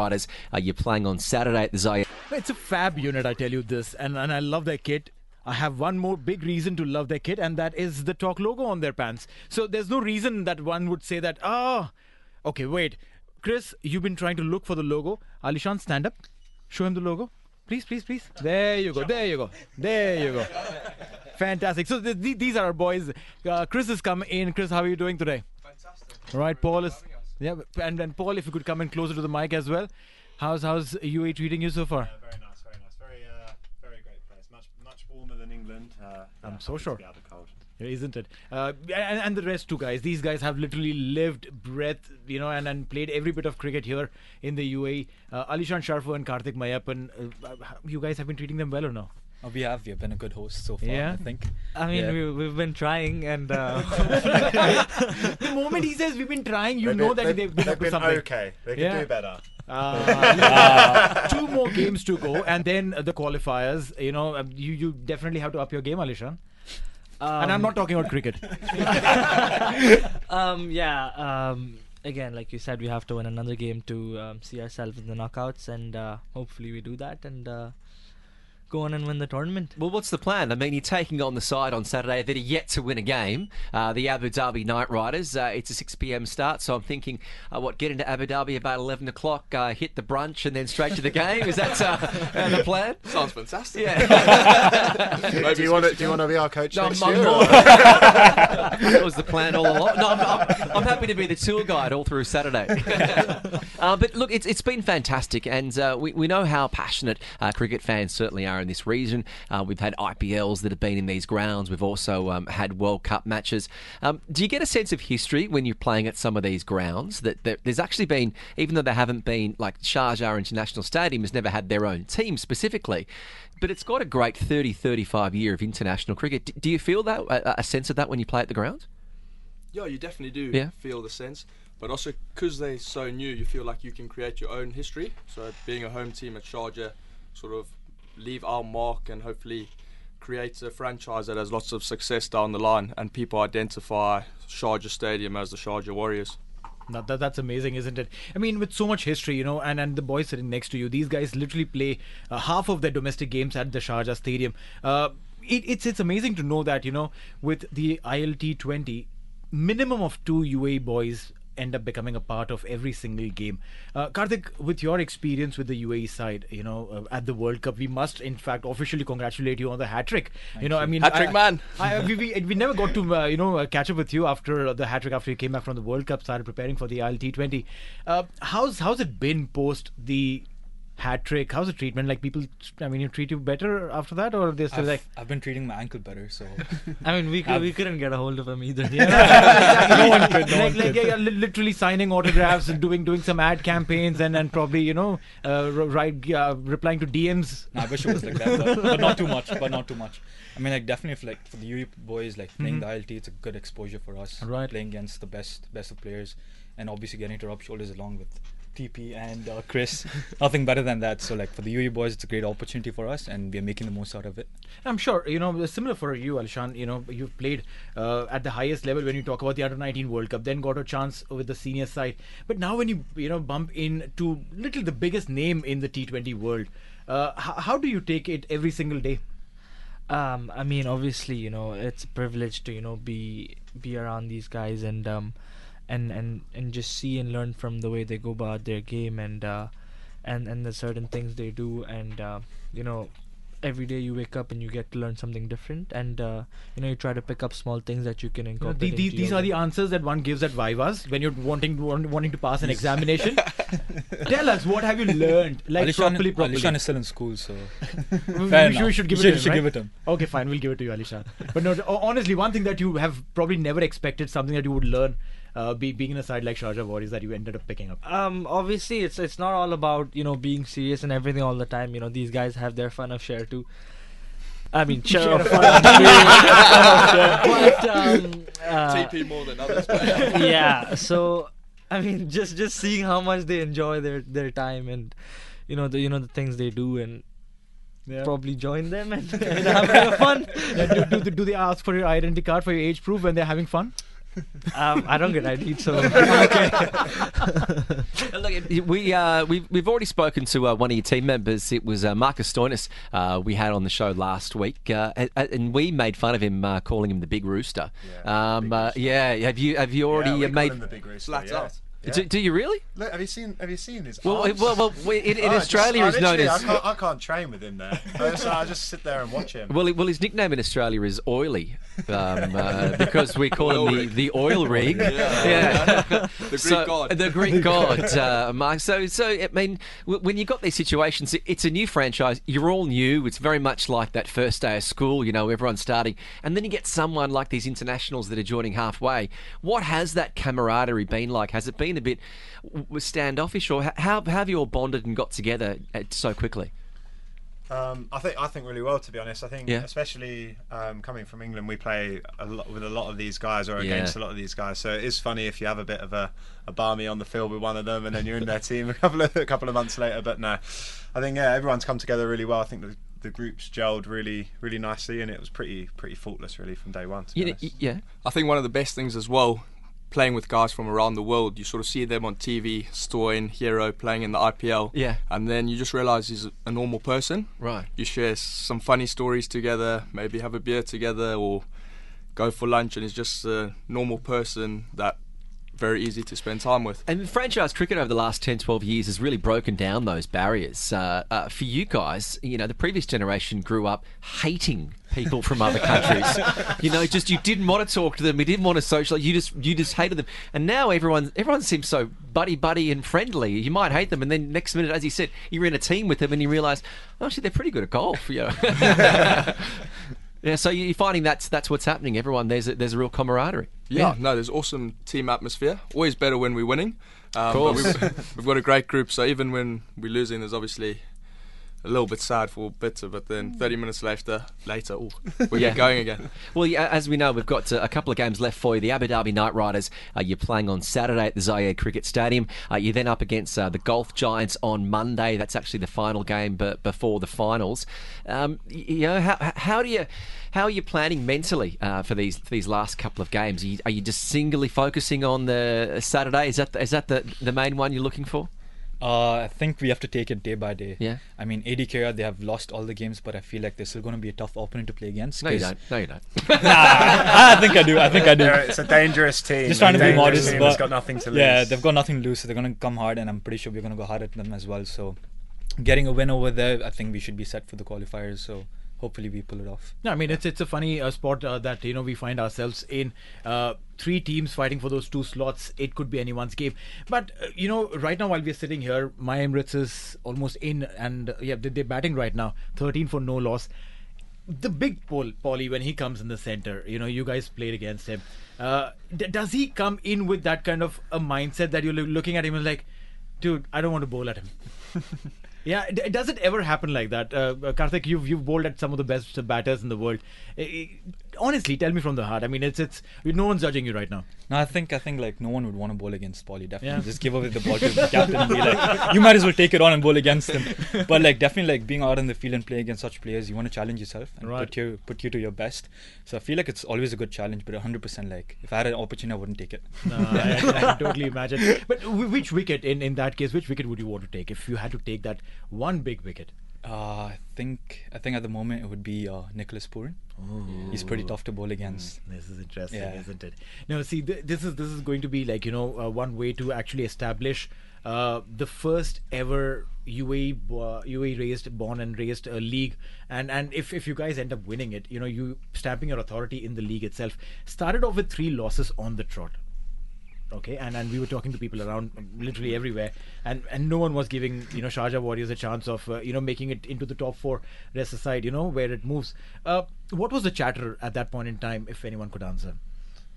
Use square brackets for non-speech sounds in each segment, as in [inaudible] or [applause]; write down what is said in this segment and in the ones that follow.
Riders, uh, you're playing on Saturday at the Zayed. It's a fab unit, I tell you this, and, and I love their kit. I have one more big reason to love their kit, and that is the talk logo on their pants. So there's no reason that one would say that, oh, okay, wait. Chris, you've been trying to look for the logo. Alishan, stand up. Show him the logo. Please, please, please. There you go. There you go. There you go. Fantastic. So th- th- these are our boys. Uh, Chris has come in. Chris, how are you doing today? Fantastic. Right, Paul is. Yeah, and and Paul, if you could come in closer to the mic as well. How's how's UAE treating you so far? Yeah, very nice, very nice, very uh, very great place. Much much warmer than England. Uh, I'm yeah, so sure. be out the cold. Isn't it? Uh, and, and the rest too, guys. These guys have literally lived, breath, you know, and, and played every bit of cricket here in the UAE. Uh, Alishan Sharafu and Karthik Meiyappan, uh, you guys have been treating them well or no? Oh, we have. We have been a good host so far. Yeah? I think. I mean, Yeah. we, we've been trying, and uh, [laughs] [laughs] the moment he says we've been trying, you They've know been- that they've- they've been they've up to been something. okay. They can Yeah. do better. Uh, [laughs] two more games to go, and then uh, the qualifiers. You know, um, you you definitely have to up your game, Alishan. and I'm um, not talking about cricket. um, yeah. Um, again, like you said, we have to win another game to um, see ourselves in the knockouts, and uh, hopefully we do that and uh, go on and win the tournament. Well, what's the plan? I mean, you're taking on the side on Saturday that are yet to win a game, uh, the Abu Dhabi Night Riders. Uh, it's a 6 p.m. start, so I'm thinking, uh, what, get into Abu Dhabi about 11 o'clock, uh, hit the brunch, and then straight to the game? Is that uh, the plan? Sounds fantastic. Yeah. [laughs] do you want to do you want to be our coach No, next I'm, year? That was the plan all along. No, I'm, I'm, I'm happy to be the tour guide all through Saturday. [laughs] uh, but look, it's, it's been fantastic, and uh, we, we know how passionate uh, cricket fans certainly are in this region. Uh, we've had IPLs that have been in these grounds. We've also um, had World Cup matches. Um, do you get a sense of history when you're playing at some of these grounds? That there, there's actually been, even though they haven't been like Sharjah International Stadium has never had their own team specifically, but it's got a great 30, 35 year of international cricket. D- do you feel that a, a sense of that when you play at the ground? Yeah, you definitely do Yeah. feel the sense. But also, because they're so new, you feel like you can create your own history. So, being a home team at Sharjah, sort of leave our mark and hopefully create a franchise that has lots of success down the line and people identify Sharjah Stadium as the Sharjah Warriors. That, that, that's amazing, isn't it? I mean, with so much history, you know, and, and the boys sitting next to you, these guys literally play uh, half of their domestic games at the Sharjah Stadium. Uh, it, it's it's amazing to know that you know with the ILT 20, minimum of two UAE boys end up becoming a part of every single game. Uh, Karthik, with your experience with the UAE side, you know, uh, at the World Cup, we must in fact officially congratulate you on the hat trick. You know, I mean, Hat-trick man. I, we, we, we never got to uh, you know uh, catch up with you after the hat trick after you came back from the World Cup, started preparing for the ILT20. Uh, how's how's it been post the hat trick? How's the treatment? Like people, I mean, you treat you better after that, or they're still I've, like. I've been treating my ankle better, so [laughs] I mean, we, could, we couldn't get a hold of him either. [laughs] no one could, no like, one like could. yeah, yeah, li- literally signing autographs and doing doing some ad campaigns and, and probably you know uh, r- right uh, replying to DMs. I wish it was like that, but, but not too much. But not too much. I mean, like definitely, if, like for the UE boys, like playing Mhm. the ILT, it's a good exposure for us. Right. Playing against the best, best of players, and obviously getting to rub shoulders along with TP and uh, Chris. [laughs] Nothing better than that. So like for the UAE boys, it's a great opportunity for us, and we are making the most out of it. I'm sure you know similar for you, Alishan. You know you've played uh, at the highest level when you talk about the under 19 World Cup, then got a chance with the senior side. But now when you you know bump into little the biggest name in the T20 world, uh, h- how do you take it every single day? Um, I mean, obviously, you know, it's a privilege to you know be be around these guys and um, and and and just see and learn from the way they go about their game and uh, and and the certain things they do and uh, you know every day you wake up and you get to learn something different and uh, you know you try to pick up small things that you can You know, incorporate the, the, into these your are the answers that one gives at Vivas when you're wanting want, wanting to pass an [laughs] examination. Tell us what have you [laughs] learned, like Alishan, properly, properly. Alishan is still in school, so [laughs] we, fair we should, enough. we should give You it to him. should right? give it to him. Okay, fine. We'll give it to you, Alishan. But no, honestly, one thing that you have probably never expected, something that you would learn, uh, be, being in a side like Sharjah Warriors, that you ended up picking up. um obviously it's it's not all about you know being serious and everything all the time you know these guys have their fun of share too I mean, [laughs] share, Share of of fun, fun. [laughs] but um, uh, TP more than others. [laughs] yeah. So, I mean, just just seeing how much they enjoy their their time and you know the you know the things they do and Yeah. probably join them and, and have a bit of fun. Yeah, do, do, do they ask for your identity card for your age proof when they're having fun? Um, I don't get ID, so [laughs] Look, we uh, we've we've already spoken to uh, one of your team members. It was uh, Marcus Stoinis. Uh, we had on the show last week, uh, and, and we made fun of him, uh, calling him the Big Rooster. Yeah, um, uh, yeah. Have you have you already yeah, we uh, made? him the big rooster. Flat yeah. out. Yeah. Do, do you really? Look, have you seen? Have you seen his? Well, arms? well, well, we- in, in Oh, Australia, just, he's I known as. I can't, I can't train with him there. I just, I just sit there and watch him. Well, he- well, his nickname in Australia is Oily, um, uh, because we call him the, the oil rig. Yeah. [laughs] The Greek So- god. The Greek god, uh, Mark. So, so I mean, w- when you got these situations, it- it's a new franchise. You're all new. It's very much like that first day of school. You know, everyone's starting, and then you get someone like these internationals that are joining halfway. What has that camaraderie been like? Has it been a bit standoffish, or how, how have you all bonded and got together uh, so quickly? Um, I think I think really well to be honest. I think Yeah. especially um, coming from England, we play a lot with a lot of these guys or Yeah. against a lot of these guys. So it is funny if you have a bit of a, a barmy on the field with one of them, and then you're in their team a couple of a couple of months later. But no, I think yeah, everyone's come together really well. I think the the groups gelled really really nicely, and it was pretty pretty faultless really from day one. To be You honest. yeah. I think one of the best things as well, playing with guys from around the world, you sort of see them on TV, Stoin, Hero, playing in the IPL. Yeah. And then you just realise he's a normal person. Right. You share some funny stories together, maybe have a beer together or go for lunch, and he's just a normal person that very easy to spend time with. And franchise cricket over the last 10, 12 years has really broken down those barriers. Uh, uh, for you guys, you know, the previous generation grew up hating people from other countries. [laughs] you know, just you didn't want to talk to them, you didn't want to socialize, you just you just hated them. And now everyone everyone seems so buddy buddy and friendly. You might hate them, and then next minute, as you said, you're in a team with them, and you realise, oh, actually, they're pretty good at golf. You know. [laughs] [laughs] yeah, so you're finding that's that's what's happening. Everyone, there's a, there's a real camaraderie. Yeah, no, there's awesome team atmosphere. Always better when we're winning. Um, Course. But [laughs] we've, we've got a great group, so even when we're losing, there's obviously a little bit sad for Bitter, but then 30 minutes later, later, ooh, [laughs] we're Yeah. going again. Well, yeah, as we know, we've got uh, a couple of games left for you. The Abu Dhabi Night Riders, uh, you're playing on Saturday at the Zayed Cricket Stadium. Uh, you're then up against uh, the Gulf Giants on Monday. That's actually the final game, but before the finals. Um, you know, how, how do you how are you planning mentally uh, for these for these last couple of games? Are you, are you just singly focusing on the Saturday? Is that is that the the main one you're looking for? Uh, I think we have to take it day by day. Yeah. I mean, ADKR, they have lost all the games, but I feel like they're still going to be a tough opponent to play against. No, you 'cause- don't. No, you don't. [laughs] nah, I think I do. I think I do. They're- it's a dangerous team. Just trying to be modest, team but that's got nothing to lose. Yeah, they've got nothing to lose, so they're going to come hard, and I'm pretty sure we're going to go hard at them as well. So, getting a win over there, I think we should be set for the qualifiers. So, hopefully, we pull it off. No, I mean it's it's a funny uh, spot uh, that you know we find ourselves in. Uh, three teams fighting for those two slots. It could be anyone's game. But uh, you know, right now while we're sitting here, MI Emirates is almost in, and uh, yeah, they- they're batting right now, 13 for no loss. The big Paul, Paulie, when he comes in the center, you know, you guys played against him. Uh, d- does he come in with that kind of a mindset that you're looking at him and like, dude, I don't want to bowl at him. [laughs] Yeah, it ever happen like that? Uh, uh, Karthik, you've you've bowled at some of the best batters in the world. Honestly, tell me from the heart. I mean, it's it's no one's judging you right now. No, I think I think like no one would want to bowl against Paulie. Definitely, Yeah. just give away the ball to the captain and be like, [laughs] you might as well take it on and bowl against him. But like definitely like being out in the field and playing against such players, you want to challenge yourself and Right. put you put you to your best. So I feel like it's always a good challenge, but 100% like if I had an opportunity, I wouldn't take it. No, I, I can totally imagine. But which wicket in in that case? Which wicket would you want to take if you had to take that one big wicket? Uh, I think I think at the moment it would be uh, Nicholas Pooran. He's pretty tough to bowl against. This is interesting, Yeah. isn't it? Now, see, th- this is this is going to be like you know uh, one way to actually establish uh, the first ever UAE uh, UAE raised, born and raised uh, league, and and if if you guys end up winning it, you know you stamping your authority in the league itself. Started off with three losses on the trot. Okay, and, and we were talking to people around um, literally everywhere, and, and no one was giving you know Sharjah Warriors a chance of uh, you know making it into the top four rest aside you know where it moves. Uh, what was the chatter at that point in time, if anyone could answer?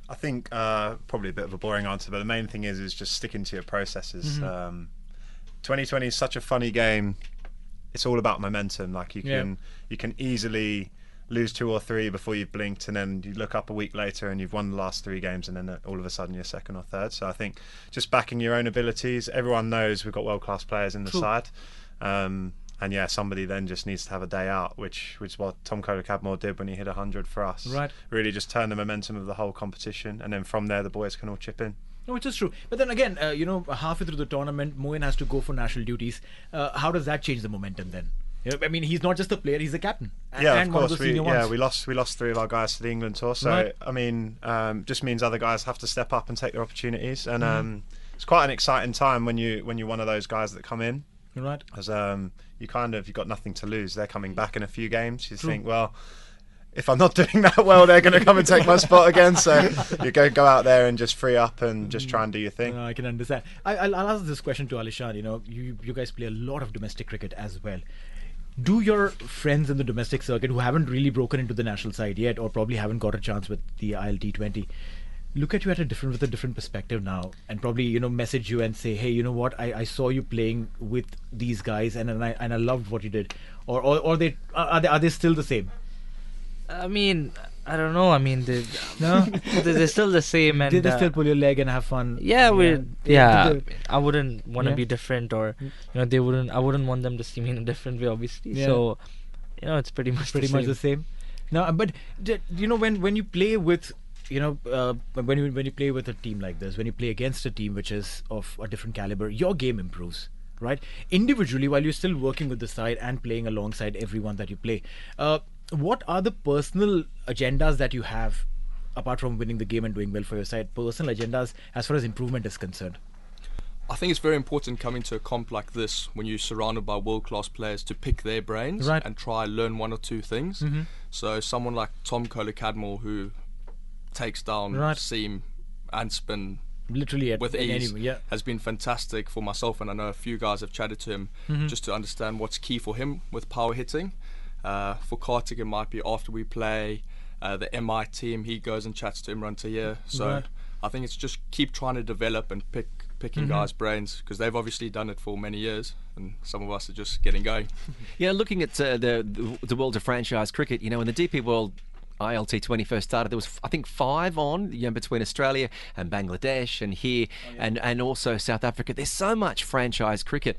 I think uh, probably a bit of a boring answer, but the main thing is is just sticking to your processes. Mhm. Um, 2020 is such a funny game. It's all about momentum. Like you Yeah. can you can easily lose two or three before you've blinked, and then you look up a week later and you've won the last three games, and then all of a sudden you're second or third. So I think just backing your own abilities. Everyone knows we've got world class players in the True. side. Um, and yeah, somebody then just needs to have a day out, which which is what Tom Kohler Cadmore did when he hit 100 for us. Right. Really just turn the momentum of the whole competition, and then from there the boys can all chip in. No, which is true. But then again, uh, you know, halfway through the tournament, Moeen has to go for national duties. Uh, how does that change the momentum then? You know, I mean, he's not just a player; he's a captain. and- yeah, and of one course. of the we, senior yeah, ones. we lost we lost three of our guys to the England tour. So Right. I mean, um, just means other guys have to step up and take their opportunities. And Mhm. um, it's quite an exciting time when you when you're one of those guys that come in. Right. Because um, you kind of you got nothing to lose. They're coming back in a few games. You True. think, well. If I'm not [laughs] doing that well, they're going to come and take my spot again. So you go go out there and just free up and just try and do your thing. No, I can understand. I, I'll, I'll ask this question to Alishan. You know, you you guys play a lot of domestic cricket as well. Do your friends in the domestic circuit who haven't really broken into the national side yet, or probably haven't got a chance with the ILT20, look at you at a different with a different perspective now, and probably you know message you and say, hey, you know what, I, I saw you playing with these guys, and, and I and I loved what you did, or or, or they are they are they still the same? I mean, I don't know. I mean, they, No? [laughs] they're, still the same. And Did they uh, still pull your leg and have fun? Yeah, we yeah. did they- I wouldn't want to Yeah. be different, or you know, they wouldn't. I wouldn't want them to see me in a different way, obviously. Yeah. So, you know, it's pretty much pretty the much same. the same. No, but you know when when you play with you know uh, when you when you play with a team like this, when you play against a team which is of a different caliber, your game improves. Right, individually, while you're still working with the side and playing alongside everyone that you play, uh, what are the personal agendas that you have, apart from winning the game and doing well for your side? Personal agendas as far as improvement is concerned. I think it's very important coming to a comp like this when you're surrounded by world class players to pick their brains Right. and try learn one or two things. Mhm. So someone like Tom Kohler Cadmore who takes down Right. seam and spin Literally at with ease any- yeah. has been fantastic for myself and I know a few guys have chatted to him Mhm. just to understand what's key for him with power hitting. Uh, for Karthik it might be after we play uh, the MI team he goes and chats to Imran Tahir. So Right. I think it's just keep trying to develop and pick picking Mhm. guys' brains because they've obviously done it for many years and some of us are just getting going. [laughs] Yeah, looking at uh, the, the the world of franchise cricket, you know, in the DP World ILT 20 first started, there was I think five on, you know, between Australia and Bangladesh and here oh, and, and also South Africa. There's so much franchise cricket.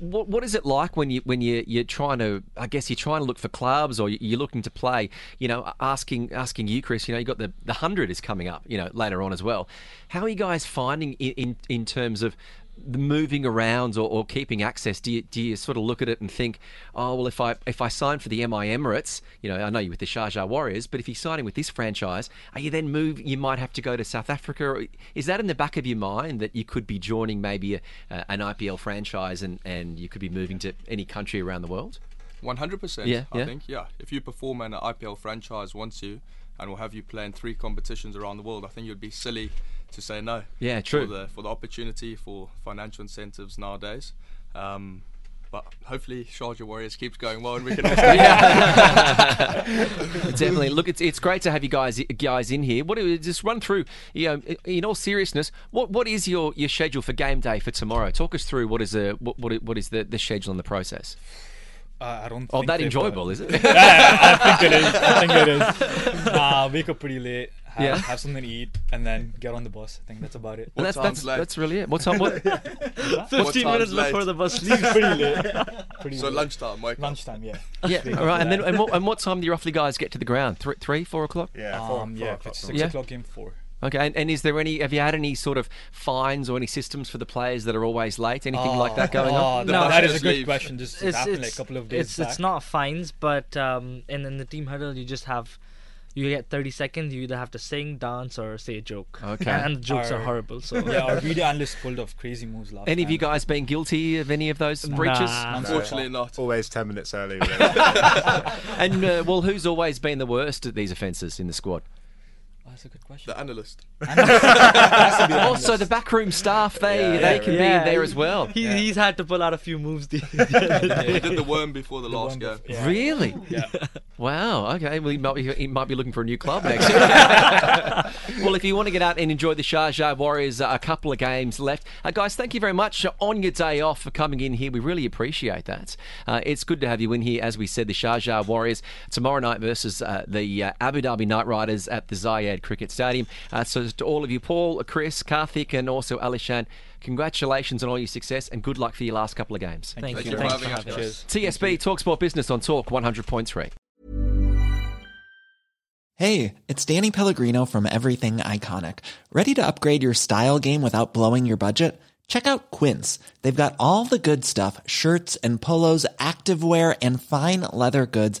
What what is it like when you when you you're trying to I guess you're trying to look for clubs or you're looking to play? You know, asking asking you, Chris. You know, you got the the hundred is coming up. You know, later on as well. How are you guys finding in in, in terms of the moving around or, or keeping access, do you, do you sort of look at it and think, oh well, if I if I sign for the MI Emirates, you know, I know you with the Sharjah Warriors, but if you're signing with this franchise, are you then move? You might have to go to South Africa. Is that in the back of your mind that you could be joining maybe a, uh, an IPL franchise and and you could be moving to any country around the world? 100%. Yeah, I yeah. think, yeah. If you perform and an IPL franchise wants you and we'll have you play in three competitions around the world, I think you'd be silly to say no. Yeah, true. For the, for the opportunity, for financial incentives nowadays. Um, But hopefully, Sharjah Warriors keeps going well, and we can. [laughs] [laughs] Definitely. Look, it's it's great to have you guys guys in here. What just run through? You know, in all seriousness, what what is your, your schedule for game day for tomorrow? Talk us through what is the what what, what is the, the schedule and the process. Uh, I don't. Oh, think that enjoyable, is it? [laughs] yeah, I think it is. I think it is. [laughs] Uh, wake up pretty late. Have, Yeah. have something to eat, and then get on the bus. I think that's about it. And that's that's, that's really it. What time? What? [laughs] 15 minutes before the bus leaves. pretty late. Pretty so late. lunchtime, wake up. Lunchtime, yeah. Yeah, Wake all. And then and what, and what time do you roughly guys get to the ground? Three, three four o'clock? Yeah, um, yeah, if it's six Yeah. o'clock game, four. Okay, and, and is there any? Have you had any sort of fines or any systems for the players that are always late? Anything like that going [laughs] oh, on? No. that is a good leave. question. Just It's, happened it's, a couple of days it's, back. it's not fines, but um, in, in the team huddle, you just have. You get 30 seconds. You either have to sing, dance, or say a joke. Okay. [laughs] And, and the jokes are horrible. So [laughs] yeah, our video analyst pulled off crazy moves last Any of you guys been guilty of any of those breaches? Nah. Unfortunately, not. Always 10 minutes early. And uh, well, who's always been the worst at these offences in the squad? That's a good question. The analyst. [laughs] [laughs] Also, the backroom staff they Yeah, they yeah, can yeah. be there as well. he, he's had to pull out a few moves. [laughs] The, We did the worm before the, last one game. yeah. Really? Yeah. Wow. Okay. Well, he might be he might be looking for a new club next year. well, if you want to get out and enjoy the Sharjah Warriors, uh, a couple of games left, uh, guys. Thank you very much on your day off for coming in here. We really appreciate that. Uh, it's good to have you in here. As we said, the Sharjah Warriors tomorrow night versus uh, the uh, Abu Dhabi Night Riders at the Zayed Cricket Stadium. Uh, so to all of you, Paul, Chris, Karthik, and also Alishan. Congratulations on all your success and good luck for your last couple of games. thank, Thank you. you for Thanks for having us, having guys. us. TSB Talksport Business on Talk 100.3. Hey, it's Danny Pellegrino from Everything Iconic. Ready to upgrade your style game without blowing your budget? Check out Quince. They've got all the good stuff shirts and polos, activewear, and fine leather goods,